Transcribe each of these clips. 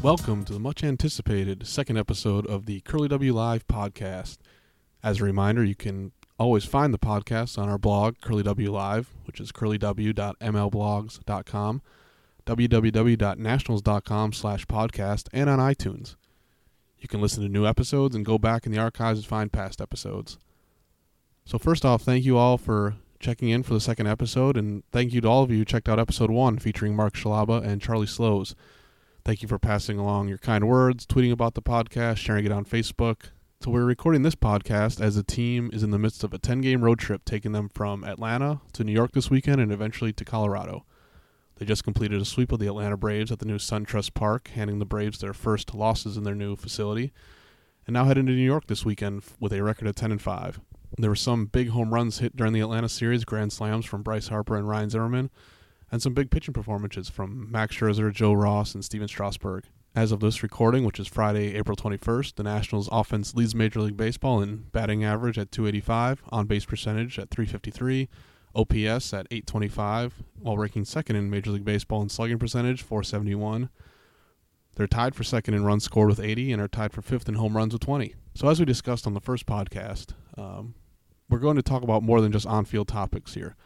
Welcome to the much anticipated second episode of the Curly W Live podcast. As a reminder, you can always find the podcast on our blog, Curly W Live, which is curlyw.mlblogs.com, www.nationals.com slash podcast, and on iTunes. You can listen to new episodes and go back in the archives and find past episodes. So first off, thank you all for checking in for the second episode, and thank you to all of you who checked out episode one featuring Mark Shalaba and Charlie Slowes. Thank you for passing along your kind words, tweeting about the podcast, sharing it on Facebook. So, we're recording this podcast as the team is in the midst of a 10 game road trip taking them from Atlanta to New York this weekend and eventually to Colorado. They just completed a sweep of the Atlanta Braves at the new SunTrust Park, handing the Braves their first losses in their new facility, and now heading to New York this weekend with a record of 10 and 5. There were some big home runs hit during the Atlanta series, grand slams from Bryce Harper and Ryan Zimmerman and some big pitching performances from Max Scherzer, Joe Ross, and Stephen Strasburg. As of this recording, which is Friday, April 21st, the Nationals offense leads Major League Baseball in batting average at 285, on base percentage at 353, OPS at 825, while ranking second in Major League Baseball in slugging percentage, 471. They're tied for second in runs scored with 80 and are tied for fifth in home runs with 20. So, as we discussed on the first podcast, um, we're going to talk about more than just on field topics here.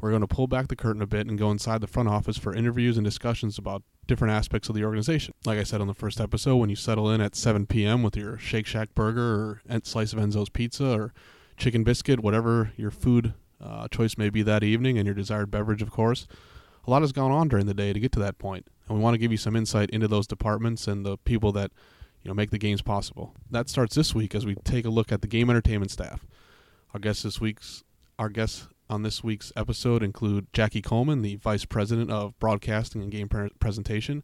We're going to pull back the curtain a bit and go inside the front office for interviews and discussions about different aspects of the organization. Like I said on the first episode, when you settle in at 7 p.m. with your Shake Shack burger or slice of Enzo's pizza or chicken biscuit, whatever your food uh, choice may be that evening, and your desired beverage, of course, a lot has gone on during the day to get to that point. and we want to give you some insight into those departments and the people that you know make the games possible. That starts this week as we take a look at the game entertainment staff. Our guest this week's our guest on this week's episode include Jackie Coleman, the Vice President of Broadcasting and Game pre- Presentation,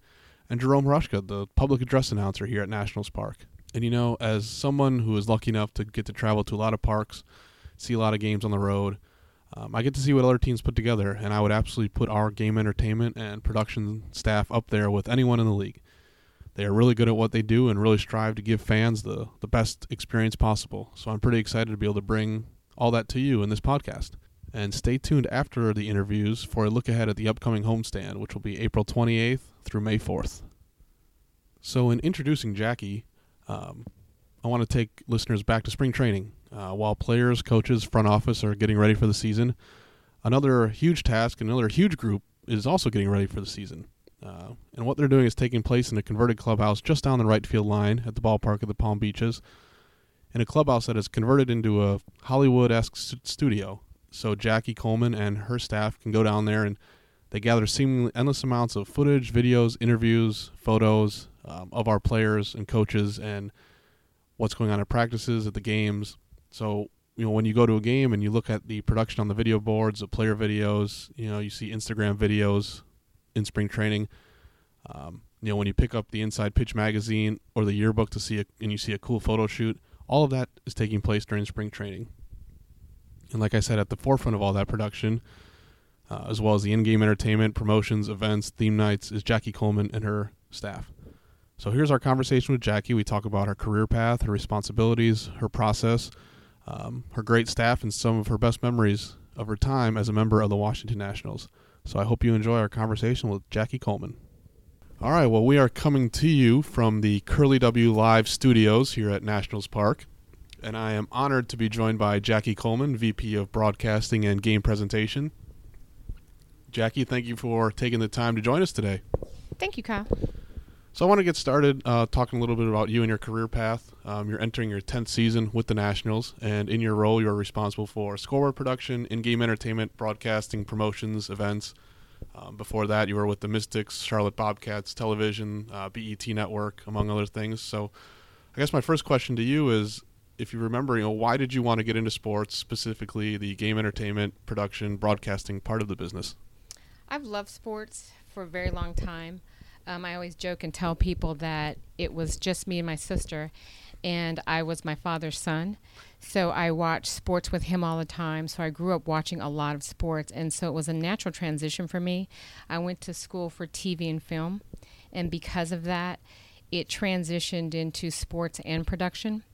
and Jerome Hruska, the public address announcer here at Nationals Park. And you know, as someone who is lucky enough to get to travel to a lot of parks, see a lot of games on the road, um, I get to see what other teams put together, and I would absolutely put our game entertainment and production staff up there with anyone in the league. They are really good at what they do and really strive to give fans the, the best experience possible. So I'm pretty excited to be able to bring all that to you in this podcast. And stay tuned after the interviews for a look ahead at the upcoming homestand, which will be April 28th through May 4th. So, in introducing Jackie, um, I want to take listeners back to spring training. Uh, while players, coaches, front office are getting ready for the season, another huge task, another huge group is also getting ready for the season. Uh, and what they're doing is taking place in a converted clubhouse just down the right field line at the ballpark of the Palm Beaches, in a clubhouse that is converted into a Hollywood esque studio so Jackie Coleman and her staff can go down there and they gather seemingly endless amounts of footage, videos, interviews, photos um, of our players and coaches and what's going on at practices, at the games. So you know when you go to a game and you look at the production on the video boards, the player videos, you know you see Instagram videos in spring training. Um, you know when you pick up the Inside Pitch magazine or the yearbook to see and you see a cool photo shoot, all of that is taking place during spring training. And like I said, at the forefront of all that production, uh, as well as the in-game entertainment, promotions, events, theme nights, is Jackie Coleman and her staff. So here's our conversation with Jackie. We talk about her career path, her responsibilities, her process, um, her great staff, and some of her best memories of her time as a member of the Washington Nationals. So I hope you enjoy our conversation with Jackie Coleman. All right, well, we are coming to you from the Curly W Live studios here at Nationals Park and I am honored to be joined by Jackie Coleman, VP of Broadcasting and Game Presentation. Jackie, thank you for taking the time to join us today. Thank you, Kyle. So I want to get started uh, talking a little bit about you and your career path. Um, you're entering your 10th season with the Nationals, and in your role, you're responsible for scoreboard production, in-game entertainment, broadcasting, promotions, events. Um, before that, you were with the Mystics, Charlotte Bobcats, television, uh, BET Network, among other things. So, I guess my first question to you is, if you remember, you know, why did you want to get into sports, specifically the game entertainment, production, broadcasting part of the business? I've loved sports for a very long time. Um, I always joke and tell people that it was just me and my sister, and I was my father's son. So I watched sports with him all the time. So I grew up watching a lot of sports, and so it was a natural transition for me. I went to school for TV and film, and because of that, it transitioned into sports and production.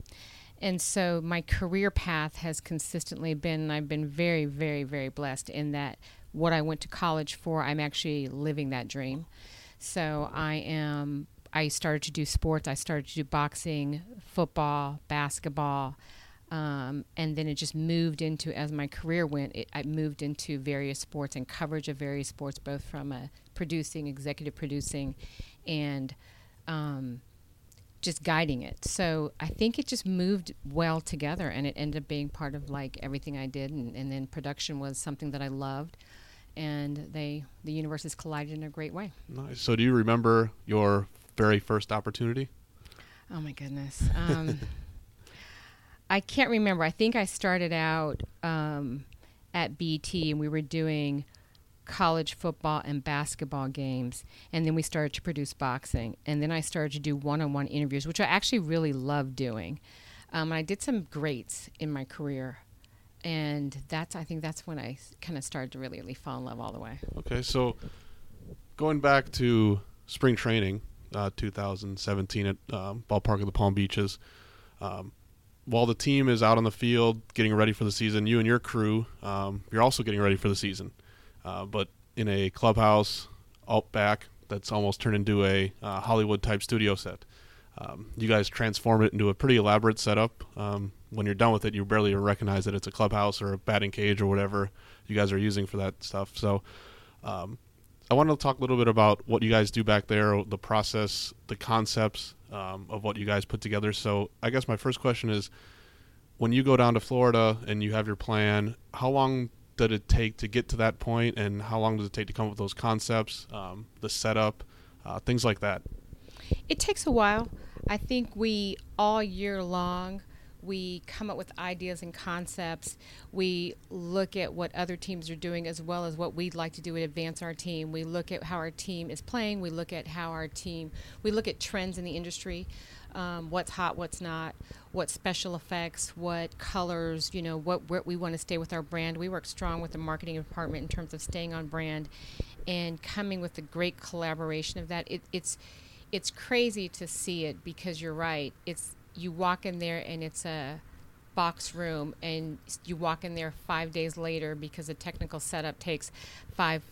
And so my career path has consistently been, I've been very, very, very blessed in that what I went to college for, I'm actually living that dream. So I am. I started to do sports. I started to do boxing, football, basketball, um, and then it just moved into as my career went. It, I moved into various sports and coverage of various sports, both from a producing, executive producing, and um, just guiding it. So I think it just moved well together, and it ended up being part of like everything I did. And, and then production was something that I loved and they the universes collided in a great way. Nice. So, do you remember your very first opportunity? Oh my goodness. Um, I can't remember. I think I started out um, at BET, and we were doing college football and basketball games, and then we started to produce boxing, and then I started to do one-on-one interviews, which I actually really loved doing. Um, I did some greats in my career and that's I think that's when I kind of started to really, really fall in love all the way. Okay, so going back to spring training, uh, 2017 at um, ballpark of the Palm Beaches. Um, while the team is out on the field getting ready for the season, you and your crew, um, you're also getting ready for the season, uh, but in a clubhouse out back that's almost turned into a uh, Hollywood type studio set. Um, you guys transform it into a pretty elaborate setup. Um, when you're done with it, you barely recognize that it's a clubhouse or a batting cage or whatever you guys are using for that stuff. So, um, I wanted to talk a little bit about what you guys do back there, the process, the concepts um, of what you guys put together. So, I guess my first question is when you go down to Florida and you have your plan, how long did it take to get to that point, and how long does it take to come up with those concepts, um, the setup, uh, things like that? It takes a while. I think we all year long we come up with ideas and concepts. We look at what other teams are doing as well as what we'd like to do to advance our team. We look at how our team is playing. We look at how our team, we look at trends in the industry. Um, what's hot, what's not, what special effects, what colors, you know, what where we want to stay with our brand. We work strong with the marketing department in terms of staying on brand and coming with the great collaboration of that. It, it's it's crazy to see it because you're right. It's you walk in there and it's a box room and you walk in there five days later because the technical setup takes five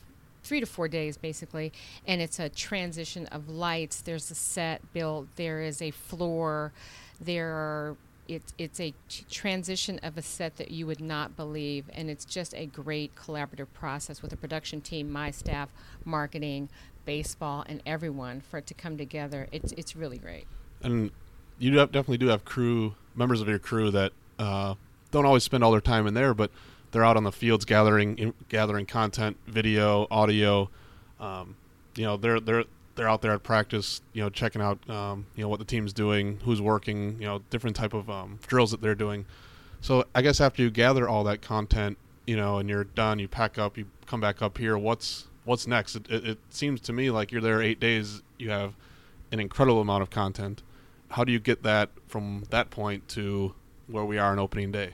three to four days basically and it's a transition of lights. There's a set built. There is a floor. There are it's it's a transition of a set that you would not believe and it's just a great collaborative process with the production team my staff marketing baseball and everyone for it to come together. It's it's really great. And you definitely do have crew members of your crew that uh, don't always spend all their time in there, but they're out on the fields gathering gathering content, video, audio. Um, you know, they're they're they're out there at practice. You know, checking out um, you know what the team's doing, who's working. You know, different type of um, drills that they're doing. So I guess after you gather all that content, you know, and you're done, you pack up, you come back up here. What's what's next? It, it, it seems to me like you're there eight days. You have an incredible amount of content how do you get that from that point to where we are on opening day?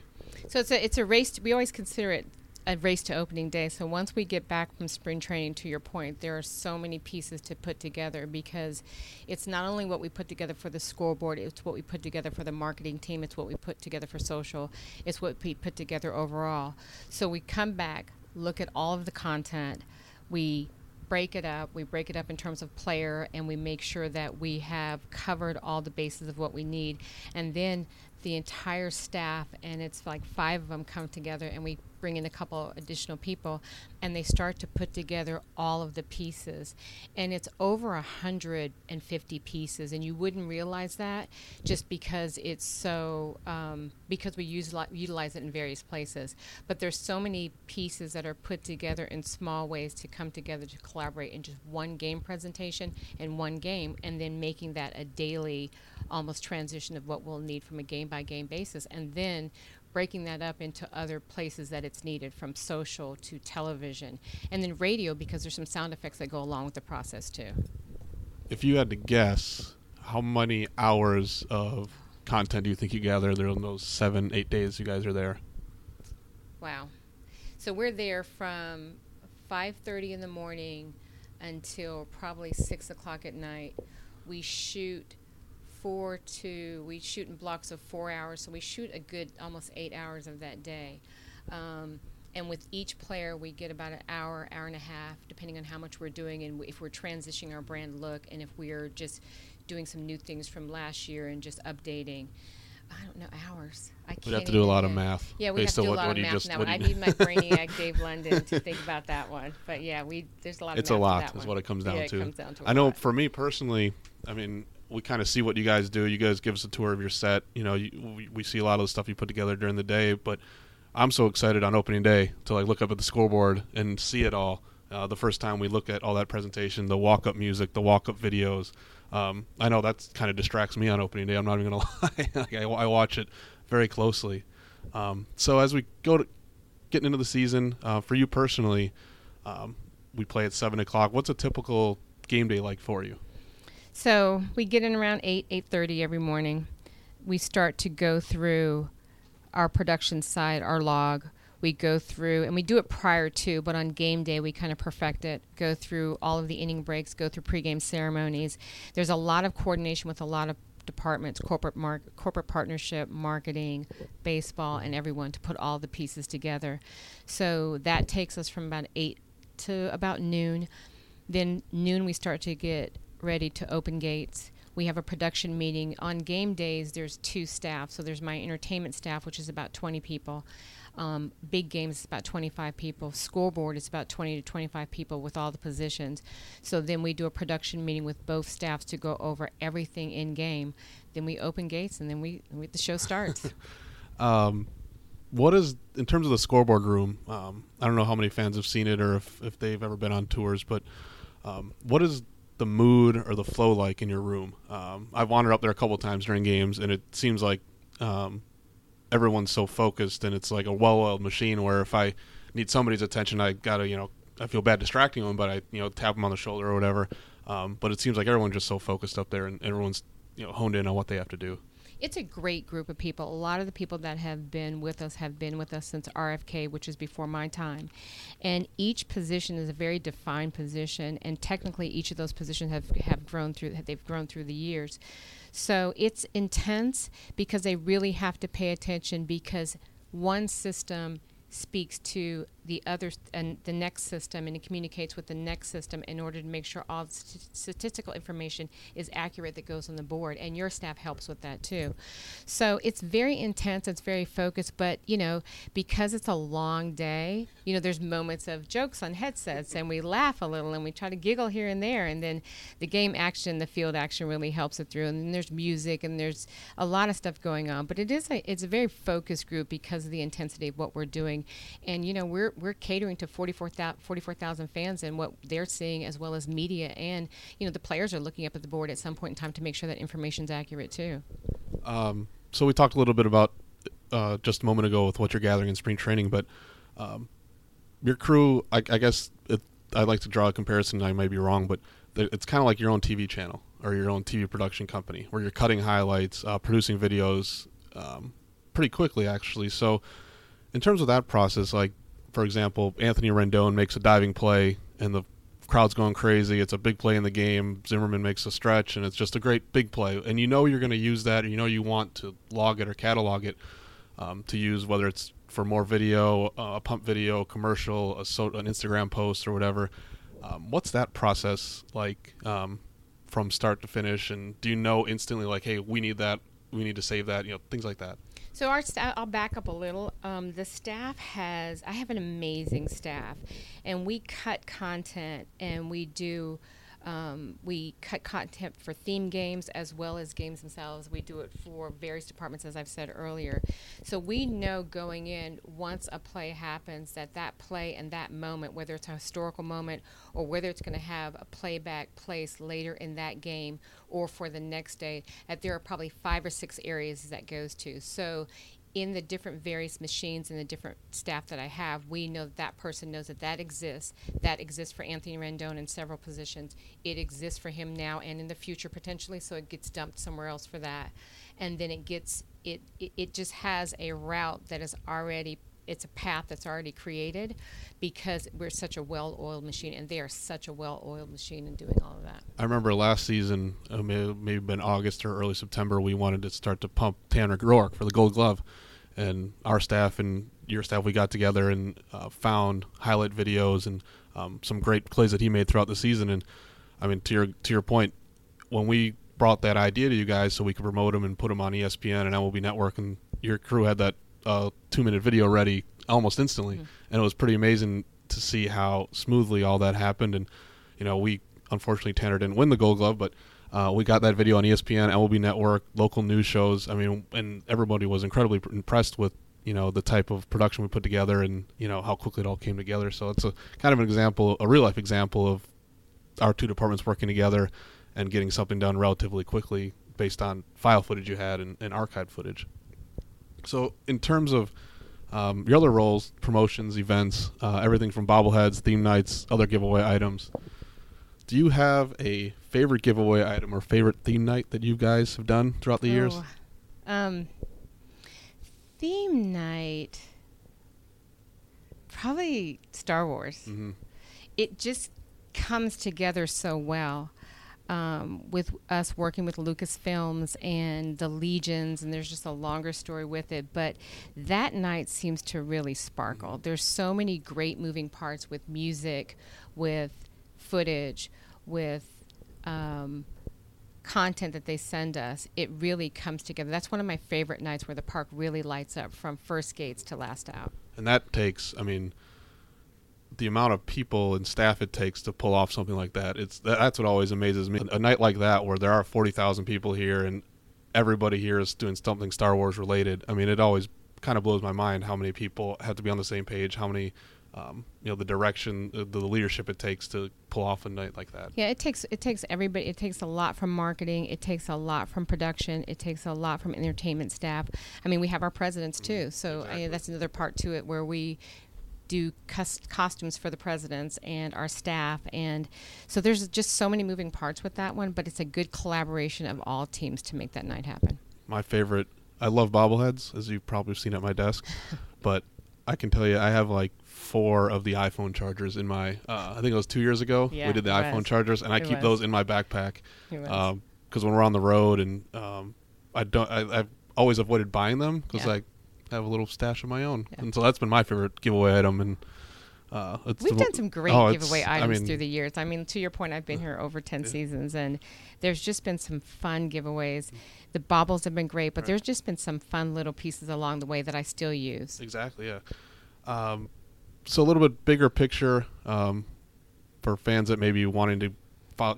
So it's a it's a race. To, we always consider it a race to opening day. So once we get back from spring training, to your point, there are so many pieces to put together because it's not only what we put together for the scoreboard, it's what we put together for the marketing team, it's what we put together for social, it's what we put together overall. So we come back, look at all of the content, we break it up. We break it up in terms of player, and we make sure that we have covered all the bases of what we need. And then the entire staff, and it's like five of them come together, and we bring in a couple additional people, and they start to put together all of the pieces, and it's over 150 pieces, and you wouldn't realize that just because it's so um, because we use utilize it in various places, but there's so many pieces that are put together in small ways to come together to collaborate in just one game presentation and one game, and then making that a daily almost transition of what we'll need from a game by game basis, and then breaking that up into other places that it's needed from social to television and then radio because there's some sound effects that go along with the process too. If you had to guess how many hours of content do you think you gather there in those seven eight days you guys are there? Wow. So we're there from 5.30 in the morning until probably 6 o'clock at night. We shoot four to we shoot in blocks of four hours, so we shoot a good almost eight hours of that day. Um, and with each player, we get about an hour, hour and a half, depending on how much we're doing and if we're transitioning our brand look and if we're just doing some new things from last year and just updating. I don't know hours. I can't. We have to do a lot of math. Yeah, we have to do a lot of math just, now. I need my brainiac Dave London to think about that one. But yeah, we there's a lot. Of it's a lot. Is what it comes down yeah, to. Comes down to I know lot. for me personally, I mean, we kind of see what you guys do. You guys give us a tour of your set. You know, you, we, we see a lot of the stuff you put together during the day. But I'm so excited on opening day to like look up at the scoreboard and see it all. Uh, the first time we look at all that presentation, the walk-up music, the walk-up videos. Um, I know that kind of distracts me on opening day. I'm not even gonna lie. I, I, watch it very closely. Um, so as we go to getting into the season, uh, for you personally, um, we play at seven o'clock. What's a typical game day like for you? So we get in around eight, eight thirty every morning. We start to go through our production side, our log. We go through, and we do it prior to, but on game day we kind of perfect it. Go through all of the inning breaks, go through pregame ceremonies. There's a lot of coordination with a lot of departments, corporate mar- corporate partnership, marketing, baseball, and everyone to put all the pieces together. So that takes us from about eight to about noon. Then noon we start to get ready to open gates. We have a production meeting. On game days, there's two staff. So there's my entertainment staff, which is about 20 people. Um, big games is about 25 people. Scoreboard is about 20 to 25 people with all the positions. So then we do a production meeting with both staffs to go over everything in game. Then we open gates and then we, we the show starts. um, what is in terms of the scoreboard room? Um, I don't know how many fans have seen it or if, if they've ever been on tours, but um, what is the mood or the flow like in your room? Um, I've wandered up there a couple times during games, and it seems like um, everyone's so focused, and it's like a well-oiled machine. Where if I need somebody's attention, I gotta, you know, I feel bad distracting them, but I, you know, tap them on the shoulder or whatever. Um, but it seems like everyone's just so focused up there, and everyone's, you know, honed in on what they have to do it's a great group of people. A lot of the people that have been with us have been with us since RFK, which is before my time. And each position is a very defined position, and technically each of those positions have, have grown through they've grown through the years. So it's intense because they really have to pay attention because one system speaks to the other and the next system and it communicates with the next system in order to make sure all the st- statistical information is accurate that goes on the board and your staff helps with that too. So it's very intense it's very focused but you know because it's a long day you know there's moments of jokes on headsets and we laugh a little and we try to giggle here and there and then the game action the field action really helps it through and then there's music and there's a lot of stuff going on. But it is a it's a very focused group because of the intensity of what we're doing. And you know we're we're catering to 44,000 44, fans and what they're seeing as well as media and you know the players are looking up at the board at some point in time to make sure that information is accurate too. Um, so we talked a little bit about uh, just a moment ago with what you're gathering in spring training, but um, your crew, I, I guess it, I'd like to draw a comparison. I might be wrong, but it's kind of like your own TV channel or your own TV production company where you're cutting highlights, uh, producing videos um, pretty quickly, actually. So, in terms of that process, like for example, Anthony Rendon makes a diving play and the crowd's going crazy. It's a big play in the game. Zimmerman makes a stretch and it's just a great big play. And you know you're going to use that. and you know you want to log it or catalog it um, to use whether it's for more video, uh, a pump video, commercial, a so- an Instagram post or whatever. Um, what's that process like um, from start to finish? And do you know instantly like, hey, we need that we need to save that, you know, things like that. So our staff, I'll back up a little. Um, the staff has, I have an amazing staff, and we cut content and we do, um, we cut content for theme games as well as games themselves. We do it for various departments, as I've said earlier. So we know going in once a play happens that that play and that moment, whether it's a historical moment or whether it's going to have a playback place later in that game or for the next day, that there are probably five or six areas that goes to. So in the different various machines and the different staff that I have, we know that, that person knows that that exists. That exists for Anthony Rendon in several positions. It exists for him now and in the future potentially, so it gets dumped somewhere else for that. And then it gets it it, it just has a route that is already it's a path that's already created because we're such a well-oiled machine and they are such a well-oiled machine in doing all of that. I remember last season, uh, maybe, maybe been August or early September, we wanted to start to pump Tanner Roark for the Gold Glove, and our staff and your staff we got together and uh, found highlight videos and um, some great plays that he made throughout the season. And I mean, to your to your point, when we brought that idea to you guys so we could promote him and put him on ESPN and MLB Network, and your crew had that uh, two minute video ready almost instantly, and it was pretty amazing to see how smoothly all that happened. And you know, we unfortunately Tanner didn't win the Gold Glove, but uh, we got that video on ESPN, MLB Network, local news shows. I mean, and everybody was incredibly pr- impressed with you know the type of production we put together and you know how quickly it all came together. So it's a kind of an example, a real life example of our two departments working together and getting something done relatively quickly based on file footage you had and, and archived footage. So in terms of um, your other roles, promotions, events, uh, everything from bobbleheads, theme nights, other giveaway items. Do you have a favorite giveaway item or favorite theme night that you guys have done throughout the years? Oh, Um, theme night. Probably Star Wars. hmm It just comes together so well. Um, with us working with Lucasfilms and the Legions, and there's just a longer story with it. But that night seems to really sparkle. There's so many great moving parts with music, with footage, with um, content that they send us, it really comes together. That's one of my favorite nights where the park really lights up from first gates to last out. And that takes, I mean, the amount of people and staff it takes to pull off something like that. It's that, that's what always amazes me. A night like that where there are forty thousand people here and everybody here is doing something Star Wars related. I mean, it always kind of blows my mind how many people have to be on the same page. How many, um, you know, the direction, uh, the leadership it takes to pull off a night like that. Yeah, it takes it takes everybody. It takes a lot from marketing. It takes a lot from production. It takes a lot from entertainment staff. I mean, we have our presidents too, so Exactly. uh, that's another part to it where we do cus- costumes for the presidents and our staff, and so there's just so many moving parts with that one. But it's a good collaboration of all teams to make that night happen. my favorite. I love bobbleheads, as you've probably seen at my desk, but I can tell you, I have like four of the iPhone chargers in my. Uh, I think it was two years ago Yeah, we did the iPhone was. chargers, and I It keep was. those in my backpack because when we're on the road, and um, I don't, I, I've always avoided buying them because Yeah. I have a little stash of my own, Yeah. and so that's been my favorite giveaway item. And uh, it's We've done some great oh, giveaway I items mean, through the years. I mean, to your point, I've been here over 10 seasons, and there's just been some fun giveaways. The baubles have been great, but Right. there's just been some fun little pieces along the way that I still use. Exactly. Yeah. Um, so a little bit bigger picture um, for fans that may be wanting to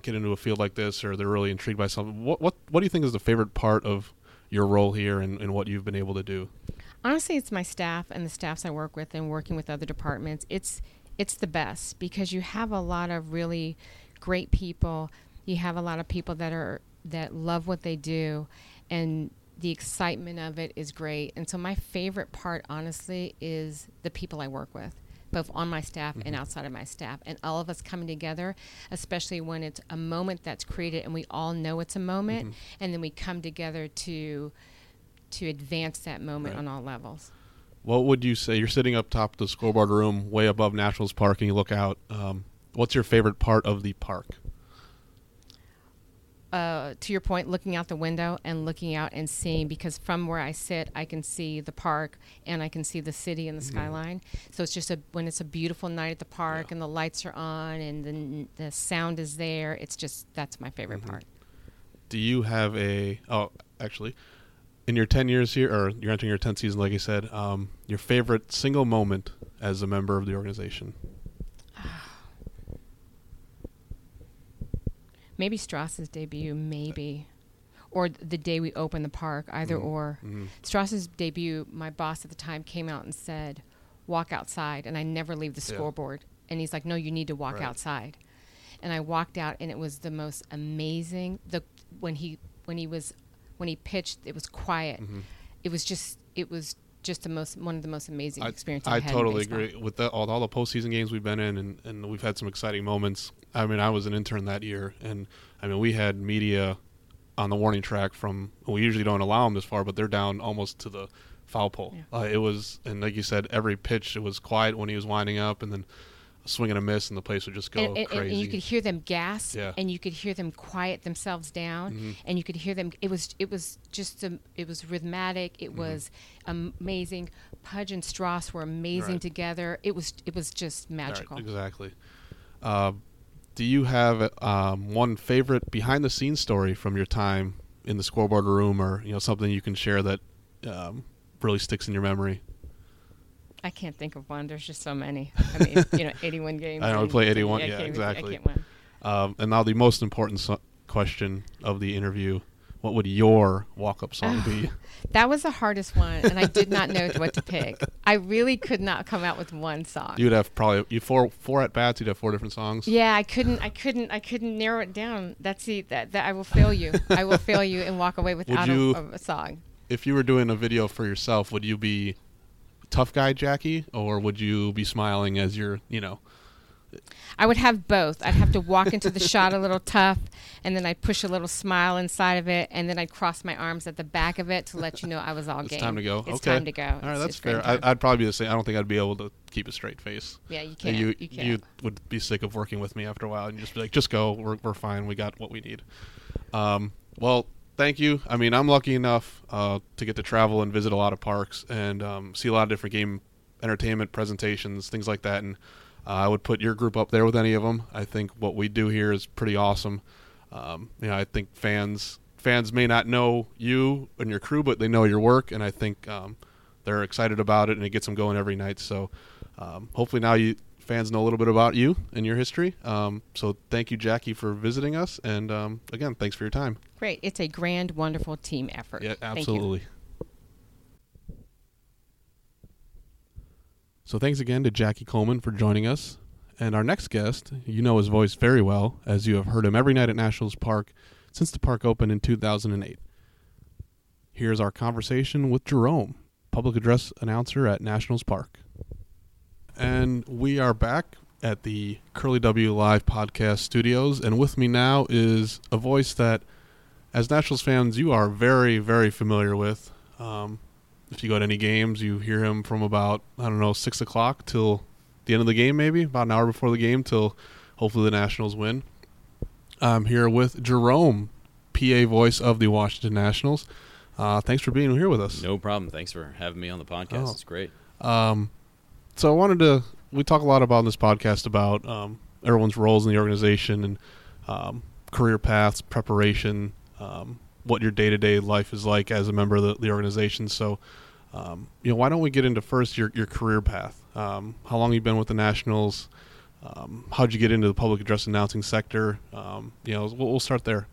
get into a field like this, or they're really intrigued by something. What what what do you think is the favorite part of your role here and, and what you've been able to do? Honestly, it's my staff and the staffs I work with and working with other departments. It's it's the best because you have a lot of really great people. You have a lot of people that are that love what they do and the excitement of it is great. And so my favorite part honestly is the people I work with. Both on my staff and outside of my staff, and all of us coming together, especially when it's a moment that's created and we all know it's a moment, and then we come together to to advance that moment Right. on all levels. What would you say? You're sitting up top of the scoreboard room, way above Nationals Park, and you look out. Um, what's your favorite part of the park? Uh, to your point, looking out the window and looking out and seeing, because from where I sit, I can see the park and I can see the city and the skyline. So it's just a when it's a beautiful night at the park Yeah. and the lights are on and the the sound is there. It's just that's my favorite Mhm. part. Do you have a? Oh, actually, in your 10 years here, or you're entering your 10th season, like I said, um, your favorite single moment as a member of the organization? Maybe Stras's debut, maybe. Or the day we opened the park, either Mhm. or. Mhm. Stras's debut, my boss at the time came out and said, walk outside. And I never leave the Yeah. scoreboard. And he's like, no, you need to walk Right. outside. And I walked out, and it was the most amazing. The when he when he was when he pitched, it was quiet. Mhm. It was just it was just the most one of the most amazing experiences. I I've had in totally agree with the, all, all the postseason games we've been in, and, and we've had some exciting moments. I mean, I was an intern that year, and I mean, we had media on the warning track from. We usually don't allow them this far, but they're down almost to the foul pole. Yeah. Uh, it was, and like you said, every pitch it was quiet when he was winding up, and then a swing and a miss, and the place would just go and, and, crazy. and you could hear them gasp, Yeah. and you could hear them quiet themselves down Mhm. and you could hear them it was it was just um, it was rhythmic it Mm-hmm. was amazing pudge and Stras were amazing Right. together it was it was just Right, magical exactly. Uh, do you have um, one favorite behind the scenes story from your time in the scoreboard room, or you know something you can share that um, really sticks in your memory? i can't think of one. There's just so many. I mean you know 81 games I know we and- play 81, I yeah, even- exactly. i can't win. Um, and now the most important so- question of the interview: What would your walk-up song be? that was the hardest one and i did not know what to pick i really could not come out with one song You'd have probably you four four at bats. You'd have four different songs. Yeah, I couldn't, I couldn't, I couldn't narrow it down. That's the that, that I will fail you. I will fail you and walk away without you- a, a song. If you were doing a video for yourself, would you be tough guy Jackie, or would you be smiling as you're, you know? I would have both. I'd have to walk into the shot a little tough, and then I'd push a little smile inside of it, and then I'd cross my arms at the back of it to let you know I was all It's game. It's time to go. It's okay. time to go. All right, It's- that's fair. I, I'd probably be the same. I don't think I'd be able to keep a straight face. yeah, you can't. you You, can't. would be sick of working with me after a while, and just be like, "Just go. We're we're fine. We got what we need." Um, well, thank you. I mean, I'm lucky enough uh, to get to travel and visit a lot of parks and um, see a lot of different game entertainment presentations, things like that. And uh, I would put your group up there with any of them. I think what we do here is pretty awesome. Um, you know, I think fans fans may not know you and your crew, but they know your work, and I think um, they're excited about it, and it gets them going every night. So um, hopefully now you fans know a little bit about you and your history. Um, so thank you, Jackie, for visiting us, and um, again, thanks for your time. Great. It's a grand, wonderful team effort. Yeah, absolutely. So thanks again to Jackie Coleman for joining us. And our next guest, you know his voice very well, as you have heard him every night at Nationals Park since the park opened in 2008. Here's our conversation with Jerome, public address announcer at Nationals Park. And we are back at the Curly W Live podcast studios, and with me now is a voice that as Nationals fans, you are very, very familiar with. Um, if you go to any games, you hear him from about I don't know six o'clock till the end of the game, maybe about an hour before the game, till hopefully the Nationals win. I'm here with Jerome, PA voice of the Washington Nationals. Uh, thanks for being here with us. No problem. Thanks for having me on the podcast. Oh. It's great. Um, so I wanted to. We talk a lot about in this podcast about um, everyone's roles in the organization and um, career paths, preparation, um, what your day to day life is like as a member of the, the organization. So, um, you know, why don't we get into first your your career path? Um, how long you been with the Nationals? Um, how'd you get into the public address announcing sector? Um, you know, we'll, we'll start there.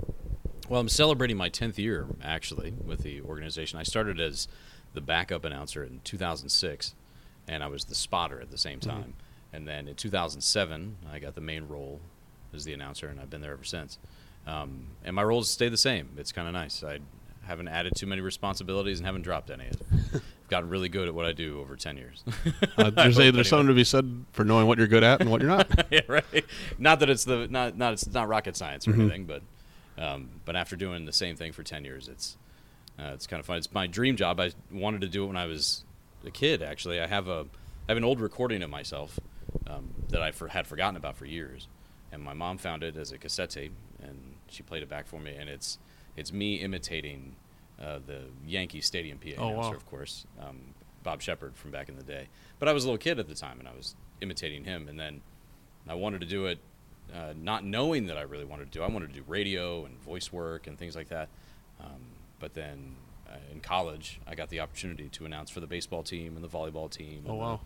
Well, I'm celebrating my 10th year actually with the organization. I started as the backup announcer in 2006, and I was the spotter at the same Mhm. time. And then in 2007, I got the main role as the announcer, and I've been there ever since. Um, and my roles stay the same. It's kind of nice. I haven't added too many responsibilities and haven't dropped any. I've gotten really good at what I do over 10 years. Uh, there's a, there's something to be said for knowing what you're good at and what you're not. yeah, right. Not that it's the not not it's not rocket science or Mhm. anything, but um, but after doing the same thing for ten years, it's uh, it's kind of fun. It's my dream job. I wanted to do it when I was a kid. Actually, I have a I have an old recording of myself um, that I for, had forgotten about for years, and my mom found it as a cassette tape, and she played it back for me, and it's it's me imitating uh, the Yankee Stadium PA Oh, announcer, wow. of course, um, Bob Sheppard from back in the day. But I was a little kid at the time, and I was imitating him, and then I wanted to do it, uh, not knowing that I really wanted to do. I wanted to do radio and voice work and things like that. Um, but then uh, in college, I got the opportunity to announce for the baseball team and the volleyball team. Oh and the,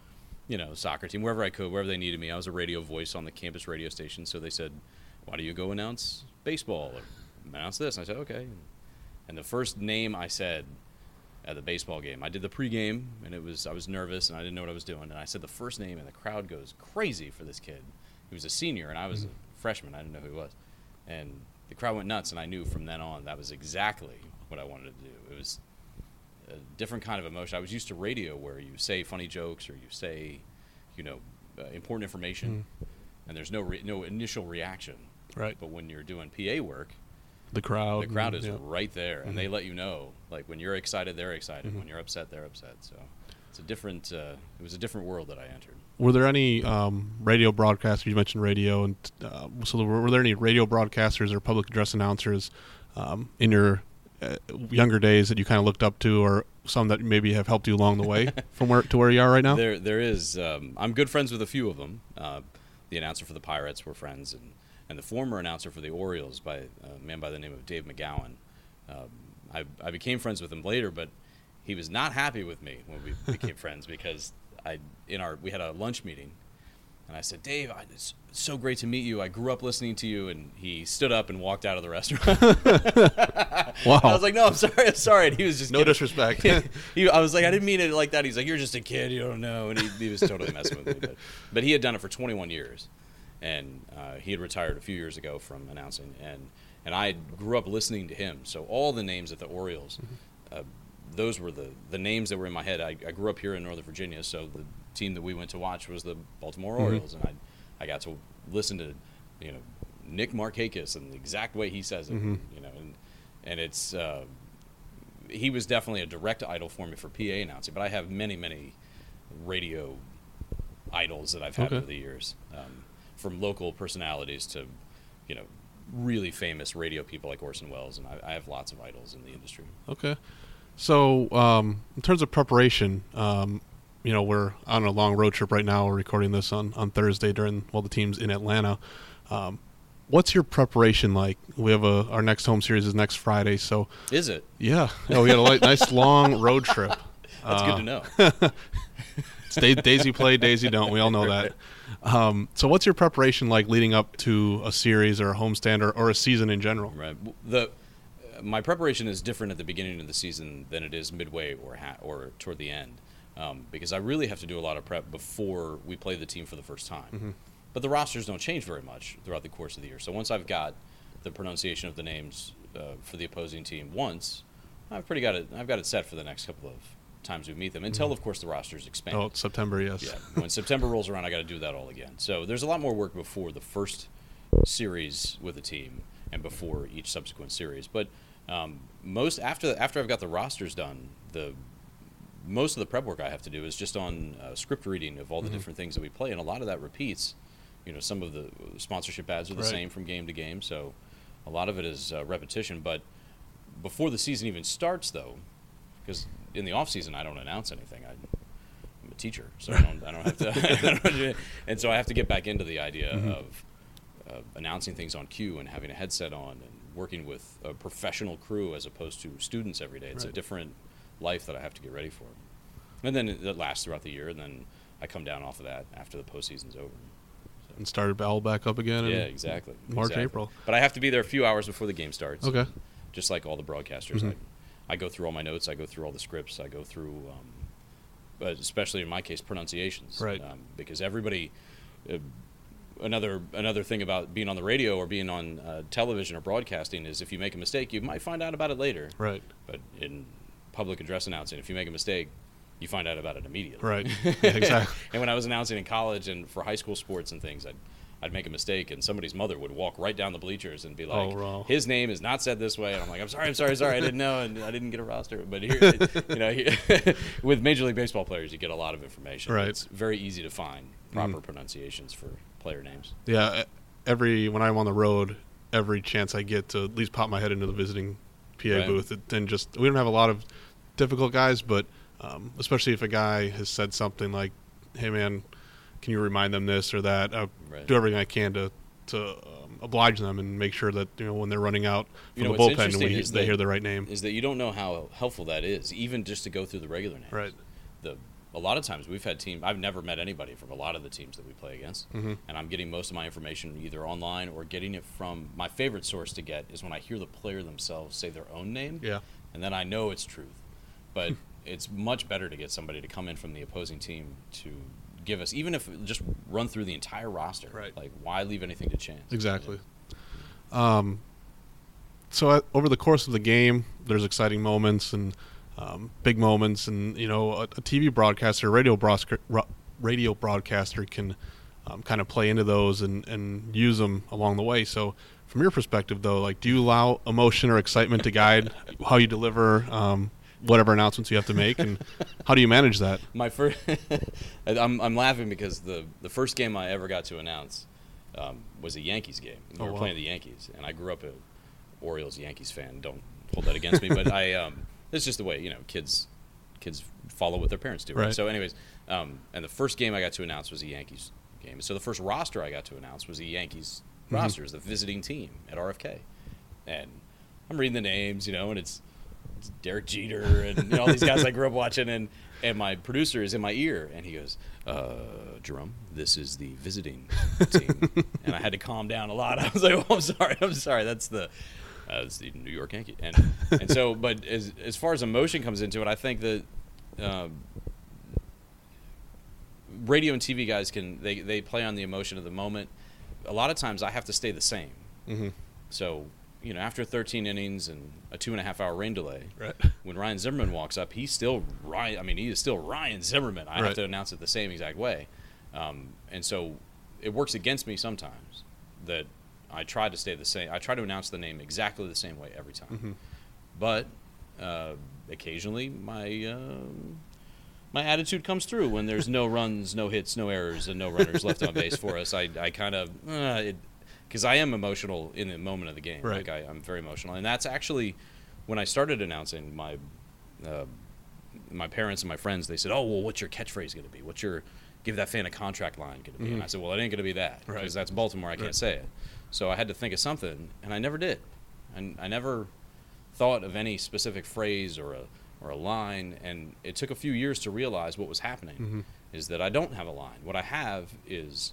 you know, soccer team, wherever I could, wherever they needed me. I was a radio voice on the campus radio station, so they said, "Why do you go announce baseball or announce this?" And I said, "Okay." And the first name I said at the baseball game, I did the pregame, and it was I was nervous and I didn't know what I was doing, and I said the first name, and the crowd goes crazy for this kid. He was a senior, and I was a freshman. I didn't know who he was, and the crowd went nuts, and I knew from then on that was exactly what I wanted to do. It was a different kind of emotion. I was used to radio where you say funny jokes or you say, you know, uh, important information, and there's no re- no initial reaction. Right. But when you're doing PA work, The crowd. the crowd is yeah. right there, and Mhm. they let you know. Like when you're excited, they're excited. Mhm. When you're upset, they're upset. So it's a different. Uh, it was a different world that I entered. Were there any um, radio broadcasters? You mentioned radio, and uh, so were, were there any radio broadcasters or public address announcers um, in your uh, younger days that you kind of looked up to, or some that maybe have helped you along the way from where to where you are right now? There, there is. Um, I'm good friends with a few of them. Uh, the announcer for the Pirates were friends, and, and the former announcer for the Orioles, by a man by the name of Dave McGowan. Um, I, I became friends with him later, but he was not happy with me when we became friends because I in our we had a lunch meeting, and I said, Dave, I, it's so great to meet you. I grew up listening to you, and he stood up and walked out of the restaurant. wow. I was like, no, I'm sorry, I'm sorry. And he was just no kidding. disrespect. he, I was like, I didn't mean it like that. He's like, you're just a kid, you don't know, and he, he was totally messing with me. But, but he had done it for 21 years, and uh, he had retired a few years ago from announcing, and and I grew up listening to him. So all the names at the Orioles, uh, those were the the names that were in my head. I, I grew up here in Northern Virginia, so the team that we went to watch was the Baltimore Mhm. Orioles, and I I got to listen to you know Nick Markakis and the exact way he says it, Mhm. you know, and and it's. Uh, he was definitely a direct idol for me for PA announcing, but I have many, many radio idols that I've had Okay. over the years, um, from local personalities to, you know, really famous radio people like Orson Welles, and I, I have lots of idols in the industry. Okay. So, um, in terms of preparation, um, you know, we're on a long road trip right now. We're recording this on, on Thursday during while the team's in Atlanta. Um, what's your preparation like? We have a our next home series is next Friday, so Is it? yeah, yeah we had a nice long road trip. That's Uh, good to know. Daisy play, Daisy don't. We all know that. Um, so, what's your preparation like leading up to a series or a homestand or, or a season in general? Right. The uh, my preparation is different at the beginning of the season than it is midway or ha- or toward the end, um, because I really have to do a lot of prep before we play the team for the first time. But the rosters don't change very much throughout the course of the year. So once I've got the pronunciation of the names uh, for the opposing team once, I've pretty got it. I've got it set for the next couple of times we meet them. Until of course the rosters expand. Oh, September, yes. Yeah, when September rolls around, I got to do that all again. So there's a lot more work before the first series with the team and before each subsequent series. But um, most after after I've got the rosters done, the most of the prep work I have to do is just on uh, script reading of all the different things that we play, and a lot of that repeats. You know, some of the sponsorship ads are the Right. same from game to game, so a lot of it is uh, repetition. But before the season even starts, though, because in the off season I don't announce anything. I, I'm a teacher, so I don't, I don't have to. Don't and so I have to get back into the idea of uh, announcing things on cue and having a headset on and working with a professional crew as opposed to students every day. It's a different life that I have to get ready for. And then it, it lasts throughout the year, and then I come down off of that after the postseason's over. And started all back up again. in Yeah, exactly. March, exactly. April. But I have to be there a few hours before the game starts. Okay. Just like all the broadcasters, Mhm. I, I go through all my notes. I go through all the scripts. I go through, um, but especially in my case, pronunciations. Right. Um, because everybody, uh, another another thing about being on the radio or being on uh, television or broadcasting is if you make a mistake, you might find out about it later. Right. But in public address announcing, if you make a mistake, you find out about it immediately. Right. Yeah, exactly. and when I was announcing in college and for high school sports and things, I'd, I'd make a mistake and somebody's mother would walk right down the bleachers and be like, Oh, his name is not said this way. And I'm like, I'm sorry, I'm sorry, sorry. I didn't know and I didn't get a roster. But here, you know, here, with Major League Baseball players, you get a lot of information. Right. It's very easy to find proper Mhm. pronunciations for player names. Yeah, every when I'm on the road, every chance I get to at least pop my head into the visiting PA Right. booth, it, and just we don't have a lot of difficult guys, but um, especially if a guy has said something like, "Hey, man, can you remind them this or that?" I Right. do everything I can to to um, oblige them and make sure that you know when they're running out You from know, the bullpen, we, they that- hear the right name. is that you don't know how helpful that is, even just to go through the regular names. Right. The a lot of times we've had team. I've never met anybody from a lot of the teams that we play against, Mm-hmm. and I'm getting most of my information either online or getting it from my favorite source to get is when I hear the player themselves say their own name. Yeah. and then I know it's truth. But it's much better to get somebody to come in from the opposing team to give us, even if just run through the entire roster. Right. Like, why leave anything to chance? Exactly. Um, so uh, over the course of the game, there's exciting moments and um, big moments, and you know, a, a TV broadcaster, radio broadcaster, radio broadcaster can um, kind of play into those and, and use them along the way. So, from your perspective, though, like, do you allow emotion or excitement to guide how you deliver um, whatever announcements you have to make, and how do you manage that? My first, I'm, I'm laughing because the the first game I ever got to announce um, was a Yankees game. We Oh, were wow. playing the Yankees, and I grew up a Orioles Yankees fan. Don't hold that against me, but I um, it's just the way you know kids kids follow what their parents do. Right. Right. So, anyways, um, and the first game I got to announce was a Yankees game. So the first roster I got to announce was the Yankees Mm-hmm. roster, as the visiting team at RFK, and I'm reading the names, you know, and it's Derek Jeter and you know, all these guys I grew up watching, and and my producer is in my ear, and he goes, uh, "Jerome, this is the visiting team," and I had to calm down a lot. I was like, "Oh, I'm sorry, I'm sorry. That's the uh, it's the New York Yankee," and and so, but as as far as emotion comes into it, I think that. Um, radio and TV guys can they, they play on the emotion of the moment. A lot of times I have to stay the same. Mm-hmm. So, you know, after 13 innings and a two and a half hour rain delay, Right. when Ryan Zimmerman walks up, he's still Ryan. I mean, he is still Ryan Zimmerman. I have to announce it the same exact way, um, and so it works against me sometimes that I try to stay the same. I try to announce the name exactly the same way every time, Mm-hmm. but uh, occasionally my um, my attitude comes through when there's no runs, no hits, no errors, and no runners left on base for us. I, I kind of uh, because I am emotional in the moment of the game. Right. Like I, I'm very emotional, and that's actually when I started announcing my uh, my parents and my friends. They said, "Oh, well, what's your catchphrase going to be? What's your give that fan a contract line going to be?" And I said, "Well, it ain't going to be that Right. because that's Baltimore. I can't Right. say it." So I had to think of something, and I never did. And I never thought of any specific phrase or a or a line, and it took a few years to realize what was happening. Mm-hmm. Is that I don't have a line. What I have is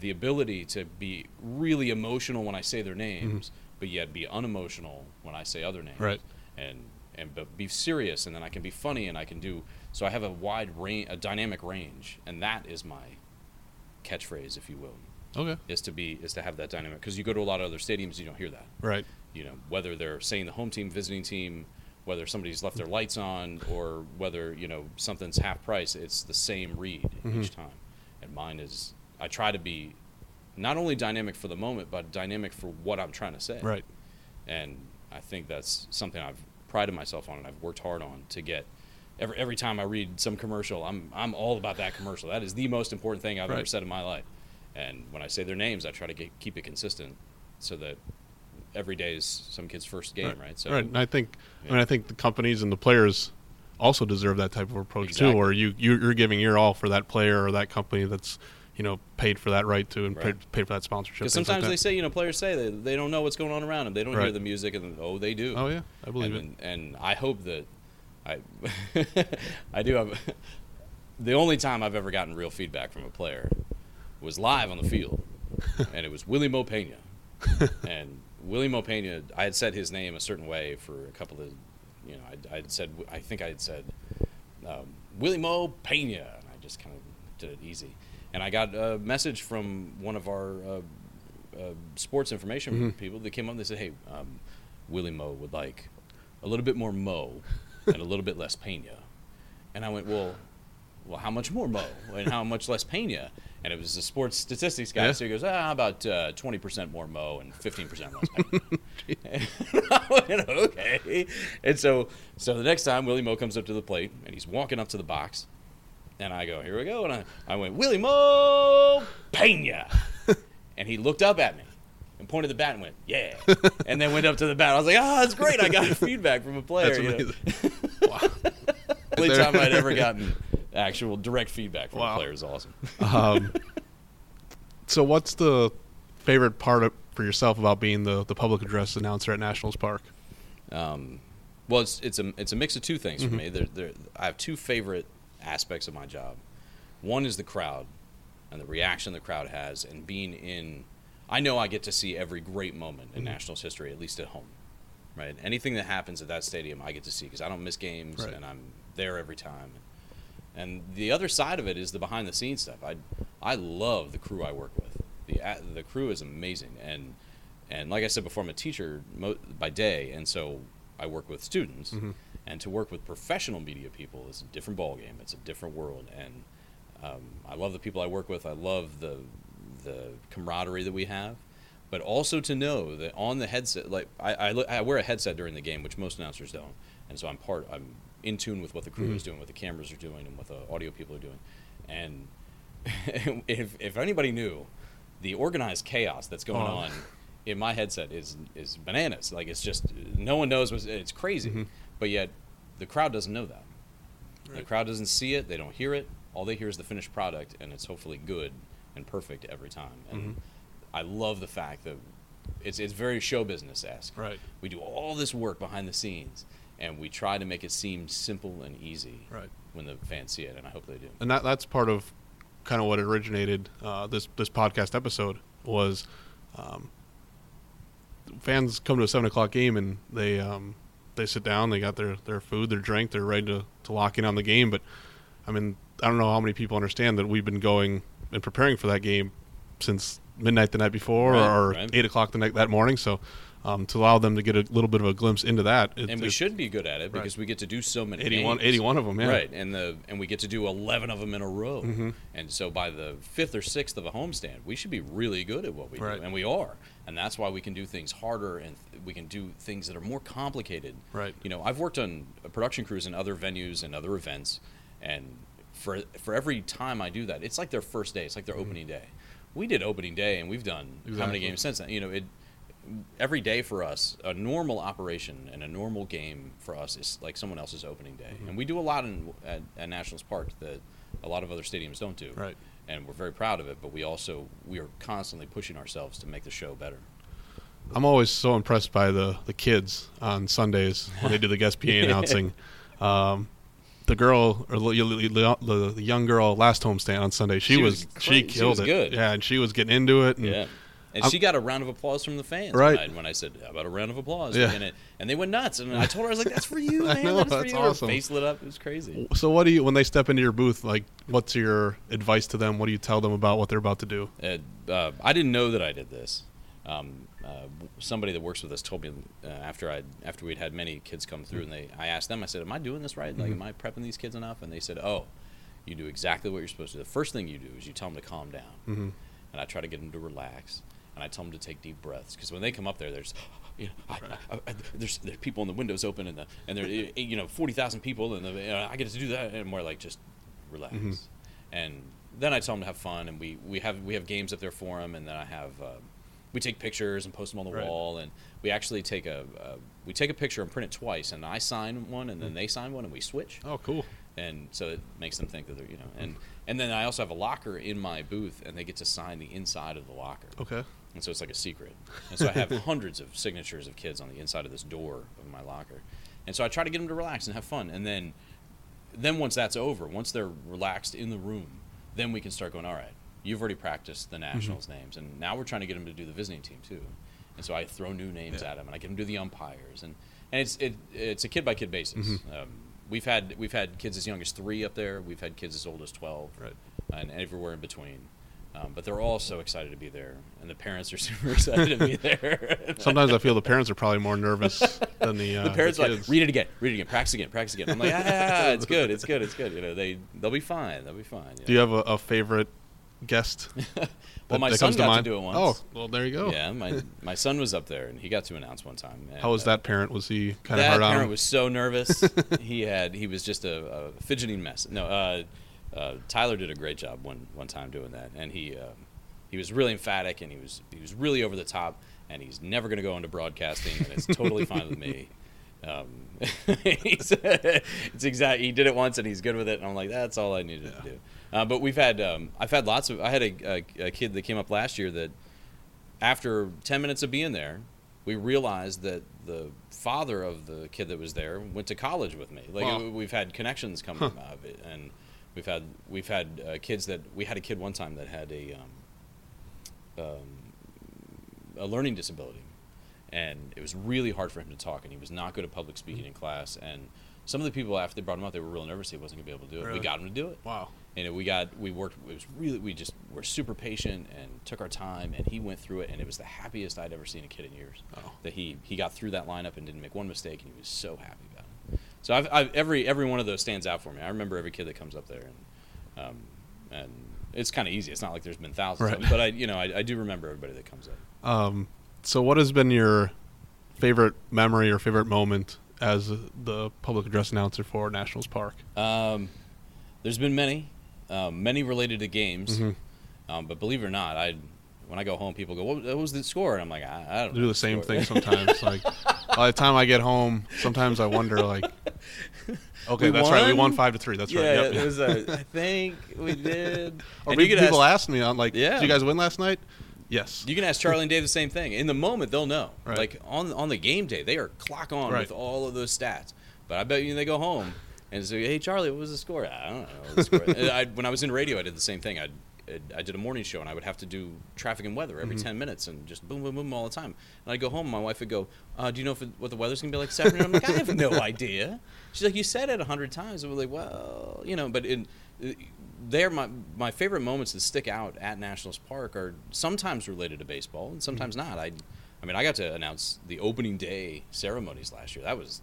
the ability to be really emotional when I say their names, but yet be unemotional when I say other names. Mm-hmm. Right. And and but be serious, and then I can be funny, and I can do. So I have a wide range, a dynamic range, and that is my catchphrase, if you will, Okay. is to be is to have that dynamic. Because you go to a lot of other stadiums, you don't hear that Right. you know whether they're saying the home team visiting team whether somebody's left their lights on or whether you know something's half price it's the same read Mm-hmm. each time and mine is i try to be not only dynamic for the moment but dynamic for what i'm trying to say. Right. and i think that's something i've prided myself on and i've worked hard on to get. Every, every time i read some commercial i'm, I'm all about that commercial. That is the most important thing i've ever said in my life. And when i say their names i try to get, keep it consistent so that every day is some kid's first game right, so right. And I think, I mean, I think the companies and the players also deserve that type of approach Exactly. too, where you you- you're giving your all for that player or that company that's you know paid for that right to and Right. paid, paid for that sponsorship. because like sometimes that. they say you know players say they, they don't know what's going on around them they don't hear the music and oh they do Oh yeah, I believe it. and, and I hope that I I do have the only time I've ever gotten real feedback from a player was live on the field, and it was Wily Mo Pena, and Wily Mo Pena. I had said his name a certain way for a couple of, you know, I I had said I think I had said um, Wily Mo Pena, and I just kind of did it easy, and I got a message from one of our. Uh, uh, sports information people that came up and they said, "Hey, um, Wily Mo would like a little bit more Mo and a little bit less Pena," and I went, "Well, well, how much more Mo and how much less Pena?" And it was a sports statistics guy, Yeah. so he goes, "Ah, about uh, twenty percent more Mo and fifteen percent less Pena." went, "Okay." And so, so the next time Wily Mo comes up to the plate and he's walking up to the box, and I go, "Here we go," and I, I went, "Wily Mo Pena." And he looked up at me and pointed the bat and went, "Yeah," and then went up to the bat. I was like, "Ah, that's great! I got feedback from a player." That's you know. amazing. wow. Only There- time I'd ever gotten actual direct feedback from Wow. a player is awesome. Um, so what's the favorite part of, for yourself about being the the public address announcer at Nationals Park? Um, well, it's it's a it's a mix of two things Mm-hmm. for me. There, there, I have two favorite aspects of my job. One is the crowd and the reaction the crowd has, and being in. I know I get to see every great moment Mm-hmm. in Nationals history, at least at home. Right, anything that happens at that stadium, I get to see because I don't miss games Right. and I'm there every time. And the other side of it is the behind the scenes stuff. I I love the crew I work with. The the crew is amazing and and like I said before, I'm a teacher mo- by day, and so I work with students. And to work with professional media people is a different ballgame. It's a different world, and um, I love the people I work with. I love the the camaraderie that we have, but also to know that on the headset, like I, I, I wear a headset during the game, which most announcers don't, and so I'm part. I'm in tune with what the crew is doing, what the cameras are doing, and what the audio people are doing, and if if anybody knew the organized chaos that's going Oh. on in my headset is is bananas. Like it's just no one knows what's it's crazy, but yet the crowd doesn't know that. The crowd doesn't see it. They don't hear it. All they hear is the finished product, and it's hopefully good and perfect every time. And I love the fact that it's it's very show business esque. Right. We do all this work behind the scenes, and we try to make it seem simple and easy. Right. When the fans see it, and I hope they do. and that that's part of kind of what originated uh, this this podcast episode was um, fans come to a seven o'clock game and they um, they sit down they got their, their food their drink they're ready to, to lock in on the game but I mean I don't know how many people understand that we've been going and preparing for that game since midnight the night before Right, or right. eight o'clock the night that morning so um, to allow them to get a little bit of a glimpse into that it, and we should be good at it Right. because we get to do so many 81, games. 81 of them yeah Right, and the and we get to do eleven of them in a row, Mhm. and so by the fifth or sixth of a homestand, we should be really good at what we Right. do, and we are, and that's why we can do things harder and th- we can do things that are more complicated. Right. You know, I've worked on production crews in other venues and other events, and for for every time I do that, it's like their first day. It's like their opening day. We did opening day, and we've done how Exactly. many games since then? You know, it every day for us, a normal operation and a normal game for us is like someone else's opening day, Mm-hmm. and we do a lot in at, at Nationals Park that a lot of other stadiums don't do. Right. And we're very proud of it, but we also we are constantly pushing ourselves to make the show better. I'm always so impressed by the the kids on Sundays when they do the guest PA announcing. Um, the girl or the, young girl last homestand on Sunday, she, She was, was she great. She killed was it. good. Yeah, and she was getting into it. And Yeah. And I'm- she got a round of applause from the fans. Right. When I, when I said, "How about a round of applause?" Yeah. And, it, and they went nuts. And I told her, "I was like, that's for you, I man. know, that's for that's you." Her awesome. face lit up. It was crazy. So what do you when they step into your booth? Like, what's your advice to them? What do you tell them about what they're about to do? Uh, uh, I didn't know that I did this. Um, uh, somebody that works with us told me uh, after I after we'd had many kids come through, and they I asked them, I said, "Am I doing this right? Like, am I prepping these kids enough?" And they said, "Oh, you do exactly what you're supposed to. do. The first thing you do is you tell them to calm down, Mhm. and I try to get them to relax, and I tell them to take deep breaths because when they come up there, there's you know, I, I, I, there's there's people in the windows open and the and there you know forty thousand people and the, you know, I get to do that and we're like just relax Mhm. and then I tell them to have fun and we, we have we have games up there for them and then I have um, we take pictures and post them on the Right. wall and we actually take a uh, we take a picture and print it twice and I sign one and then Mm. they sign one and we switch Oh, cool. and so it makes them think that they're you know and and then I also have a locker in my booth and they get to sign the inside of the locker Okay. And so it's like a secret. And so I have hundreds of signatures of kids on the inside of this door of my locker. And so I try to get them to relax and have fun. And then, then once that's over, once they're relaxed in the room, then we can start going. All right, you've already practiced the nationals names, and now we're trying to get them to do the visiting team too. And so I throw new names Yeah. at them, and I get them to do the umpires, and and it's it it's a kid by kid basis. Mhm. Um, we've had we've had kids as young as three up there. We've had kids as old as twelve Right. and everywhere in between. Um, but they're all so excited to be there, and the parents are super excited to be there. Sometimes I feel the parents are probably more nervous than the uh, the parents are like, read it again, read it again, practice again, practice again. I'm like, ah, it's good, it's good, it's good. You know, they they'll be fine, they'll be fine. Do you have a, a favorite guest? well, that- my that son got to mind? do it once. Oh, well, there you go. yeah, my my son was up there, and he got to announce one time. and, How was uh, that parent? Was he kind of hard on? That parent was so nervous. he had he was just a, a fidgeting mess. No, uh, uh, Tyler did a great job one one time doing that, and he um, he was really emphatic and he was he was really over the top, and he's never going to go into broadcasting, and it's totally fine with me. Um, it's exact. He did it once, and he's good with it. And I'm like, that's all I needed to do. Uh, but we've had um, I've had lots of. I had a, a, a kid that came up last year that after 10 minutes of being there, we realized that the father of the kid that was there went to college with me. Like Wow. we've had connections come out of it, and we've had we've had uh, kids that we had a kid one time that had a um, um, a learning disability, and it was really hard for him to talk, and he was not good at public speaking in class. And some of the people after they brought him out, they were real nervous he wasn't gonna be able to do it. Really? We got him to do it Wow. and we got we worked it was really we just were super patient and took our time and he went through it and it was the happiest i'd ever seen a kid in years Oh. that he he got through that lineup and didn't make one mistake and he was so happy so I've, I've every every one of those stands out for me i remember every kid that comes up there and um, and it's kind of easy it's not like there's been thousands Right. of them, but i you know I, I do remember everybody that comes up Um, so, what has been your favorite memory or favorite moment as the public address announcer for Nationals Park? Um, there's been many, um, many related to games. Mhm. Um, but believe it or not, I when I go home, people go, "What, what was the score?" And I'm like, "I, I don't do the same score." thing sometimes. like by the time I get home, sometimes I wonder like, okay, We that's right, we won? won five to three. That's yeah, right. Yep. it was. A, I think we did. Or And people ask, ask me, I'm like, Yeah. did you guys win last night? Yes. You can ask Charlie and Dave the same thing. In the moment, they'll know. Right. Like on on the game day, they are clock on Right. with all of those stats. But I bet you they go home and say, "Hey, Charlie, what was the score?" I don't know. What the score. I, when I was in radio, I did the same thing. I I did a morning show and I would have to do traffic and weather every Mm-hmm. ten minutes and just boom, boom, boom all the time. And I'd go home, and my wife would go, uh, "Do you know it, what the weather's gonna be like Saturday?" I'm like, "I have no idea." She's like, "You said it a hundred times." And we're like, "Well, you know," but in they're my my favorite moments that stick out at Nationals Park are sometimes related to baseball and sometimes Mm-hmm. not. I, I mean, I got to announce the opening day ceremonies last year. That was,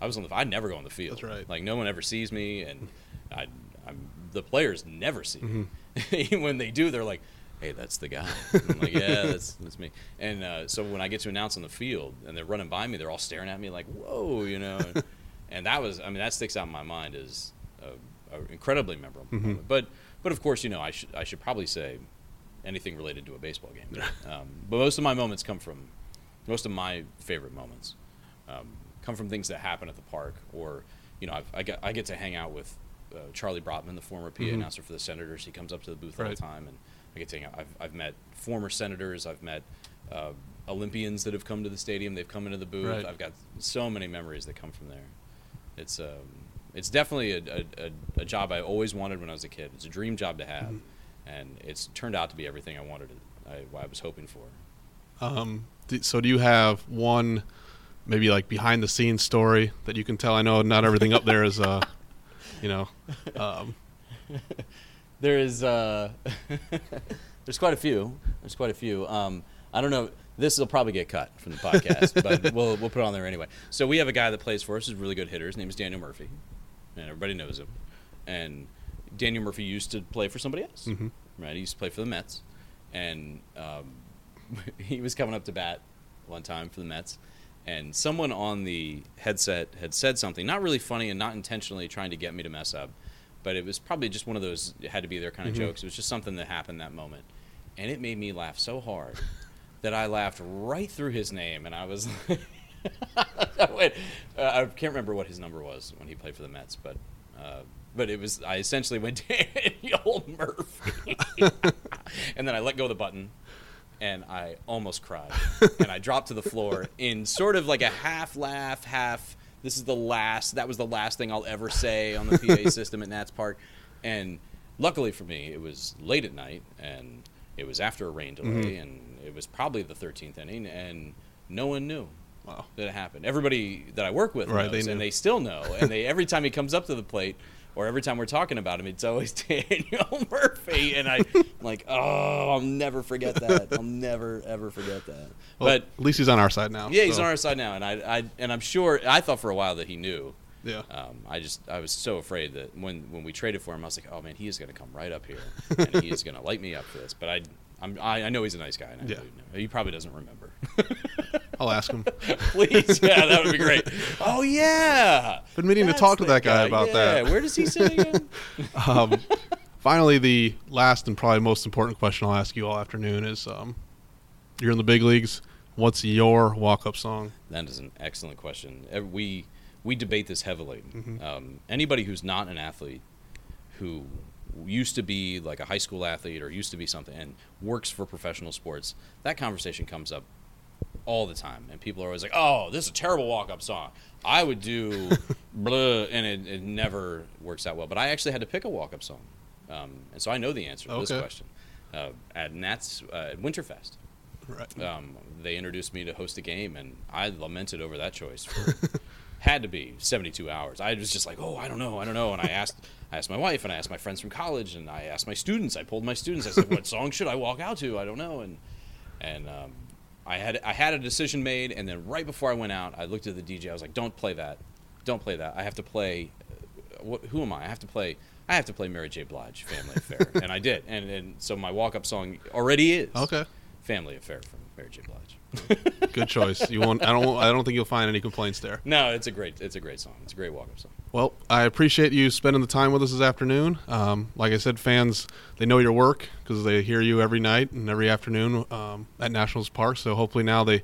I was on the. I never go on the field. That's right. Like no one ever sees me, and I, I'm the players never see me. Mm-hmm. Even when they do, they're like, "Hey, that's the guy." I'm like, "Yeah, that's that's me." And uh, so when I get to announce on the field and they're running by me, they're all staring at me like, "Whoa," you know. And, and that was, I mean, that sticks out in my mind as a, a incredibly memorable Mhm. moment. But but of course, you know, I should I should probably say anything related to a baseball game. um, but most of my moments come from most of my favorite moments um, come from things that happen at the park, or you know, I've, I get I get to hang out with uh, Charlie Brotman, the former PA Mhm. announcer for the Senators. He comes up to the booth all the time, and I get to hang out. I've I've met former senators. I've met uh, Olympians that have come to the stadium. They've come into the booth. Right. I've got so many memories that come from there. It's um, it's definitely a, a, a, job I always wanted when I was a kid. It's a dream job to have, and it's turned out to be everything I wanted. I, what I was hoping for. Um, so do you have one, maybe like behind the scenes story that you can tell? I know not everything up there is, uh, you know, um, There is uh, there's quite a few. There's quite a few. Um, I don't know. This will probably get cut from the podcast, but we'll we'll put it on there anyway. So we have a guy that plays for us. He's a really good hitter. His name is Daniel Murphy, and everybody knows him. And Daniel Murphy used to play for somebody else, Mhm. right? He used to play for the Mets, and um, he was coming up to bat one time for the Mets, and someone on the headset had said something not really funny and not intentionally trying to get me to mess up, but it was probably just one of those it had to be their kind of Mhm. jokes. It was just something that happened that moment, and it made me laugh so hard that I laughed right through his name, and I was. I, went, uh, I can't remember what his number was when he played for the Mets, but uh, but it was I essentially went Daniel Murphy, and then I let go of the button, and I almost cried, and I dropped to the floor in sort of like a half laugh, half. This is the last. That was the last thing I'll ever say on the PA system at Nats Park, and luckily for me, it was late at night, and it was after a rain delay, mm-hmm. and it was probably the 13th inning, and no one knew wow. that it happened. Everybody that I work with Right, knows, knew. and they still know. And they every time he comes up to the plate, or every time we're talking about him, it's always Daniel Murphy. And I, am like, oh, I'll never forget that. I'll never ever forget that. Well, but at least he's on our side now. yeah, he's on our side now, and I, I, and I'm sure. I thought for a while that he knew. Yeah. Um, I just I was so afraid that when when we traded for him, I was like, oh man, he is going to come right up here, and he is going to light me up for this. But I. I'm, I, I know he's a nice guy. And I Yeah. He probably doesn't remember. I'll ask him. Please, yeah, that would be great. Oh yeah, Been meaning to talk to that guy about yeah. that. Where does he sit again? Um, finally, the last and probably most important question I'll ask you all afternoon is: um, You're in the big leagues. What's your walk-up song? that is an excellent question. We we debate this heavily. Mhm. Um, anybody who's not an athlete, who used to be like a high school athlete or used to be something and works for professional sports, that conversation comes up all the time, and people are always like, "Oh, this is a terrible walk-up song." I would do blah, and it, it never works out well. But I actually had to pick a walk-up song, um, and so I know the answer to this question. Uh, at Nats uh, at Winterfest, Right. um, they introduced me to host a game, and I lamented over that choice. For, had to be 72 hours. I was just like, oh, I don't know, I don't know. And I asked, I asked my wife, and I asked my friends from college, and I asked my students. I pulled my students. I said, what song should I walk out to? I don't know. And and um, I had I had a decision made, and then right before I went out, I looked at the DJ. I was like, don't play that, don't play that. I have to play. Uh, what, who am I? I have to play. I have to play Mary J. Blige, Family Affair, and I did. And and so my walk up song already is Okay. Family Affair from Mary J. Blige. Good choice. You won't. I don't. I don't think you'll find any complaints there. No, it's a great it's a great song. It's a great walk up song. Well, I appreciate you spending the time with us this afternoon. Um, like I said, fans they know your work because they hear you every night and every afternoon um, at Nationals Park. So hopefully now they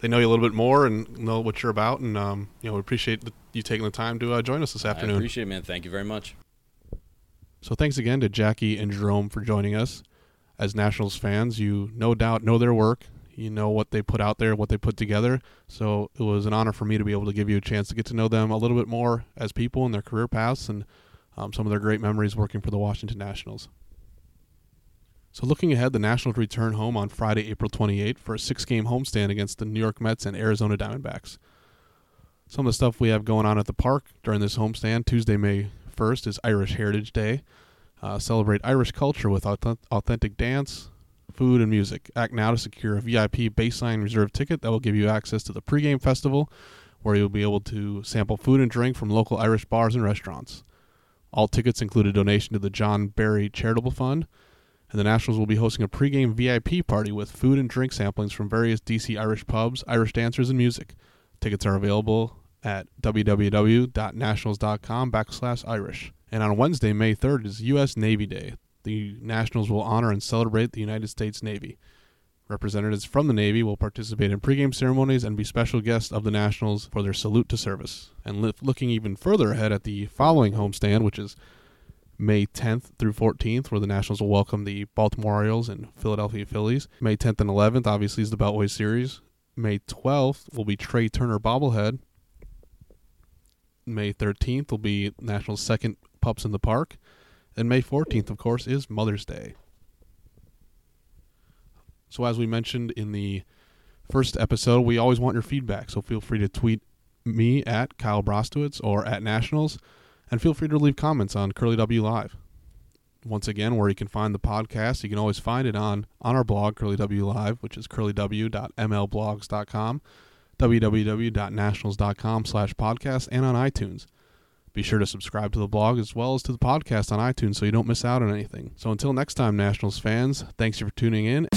they know you a little bit more and know what you're about. And um, you know, we appreciate the, you taking the time to uh, join us this I afternoon. appreciate it, man. Thank you very much. So thanks again to Jackie and Jerome for joining us. As Nationals fans, you no doubt know their work. You know what they put out there, what they put together. So it was an honor for me to be able to give you a chance to get to know them a little bit more as people and their career paths and um, some of their great memories working for the Washington Nationals. So looking ahead, the Nationals return home on Friday, April 28th for a six-game homestand against the New York Mets and Arizona Diamondbacks. Some of the stuff we have going on at the park during this homestand, Tuesday, May 1st, is Irish Heritage Day. Uh, celebrate Irish culture with authentic dance, food, and music. Act now to secure a VIP baseline reserve ticket that will give you access to the pregame festival, where you'll be able to sample food and drink from local Irish bars and restaurants. All tickets include a donation to the John Barry Charitable Fund, and the Nationals will be hosting a pregame VIP party with food and drink samplings from various DC Irish pubs, Irish dancers, and music. Tickets are available at www.nationals.com backslash Irish. And on Wednesday, May 3rd, is U.S. Navy Day. The Nationals will honor and celebrate the United States Navy. Representatives from the Navy will participate in pregame ceremonies and be special guests of the Nationals for their salute to service. And li- looking even further ahead at the following homestand, which is May 10th through 14th, where the Nationals will welcome the Baltimore Orioles and Philadelphia Phillies. May 10th and 11th, obviously, is the Beltway Series. May 12th will be Trea Turner bobblehead. May 13th will be Nationals' second Pups in the Park. And May 14th, of course, is Mother's Day. So, as we mentioned in the first episode, we always want your feedback. So, feel free to tweet me at Kyle Brostowitz or at Nationals, and feel free to leave comments on Curly W Live. Once again, where you can find the podcast, you can always find it on on our blog Curly W Live, which is curlyw.mlblogs.com, www.nationals.com slash podcast, and on iTunes. Be sure to subscribe to the blog as well as to the podcast on iTunes so you don't miss out on anything. So until next time, Nationals fans, thanks for tuning in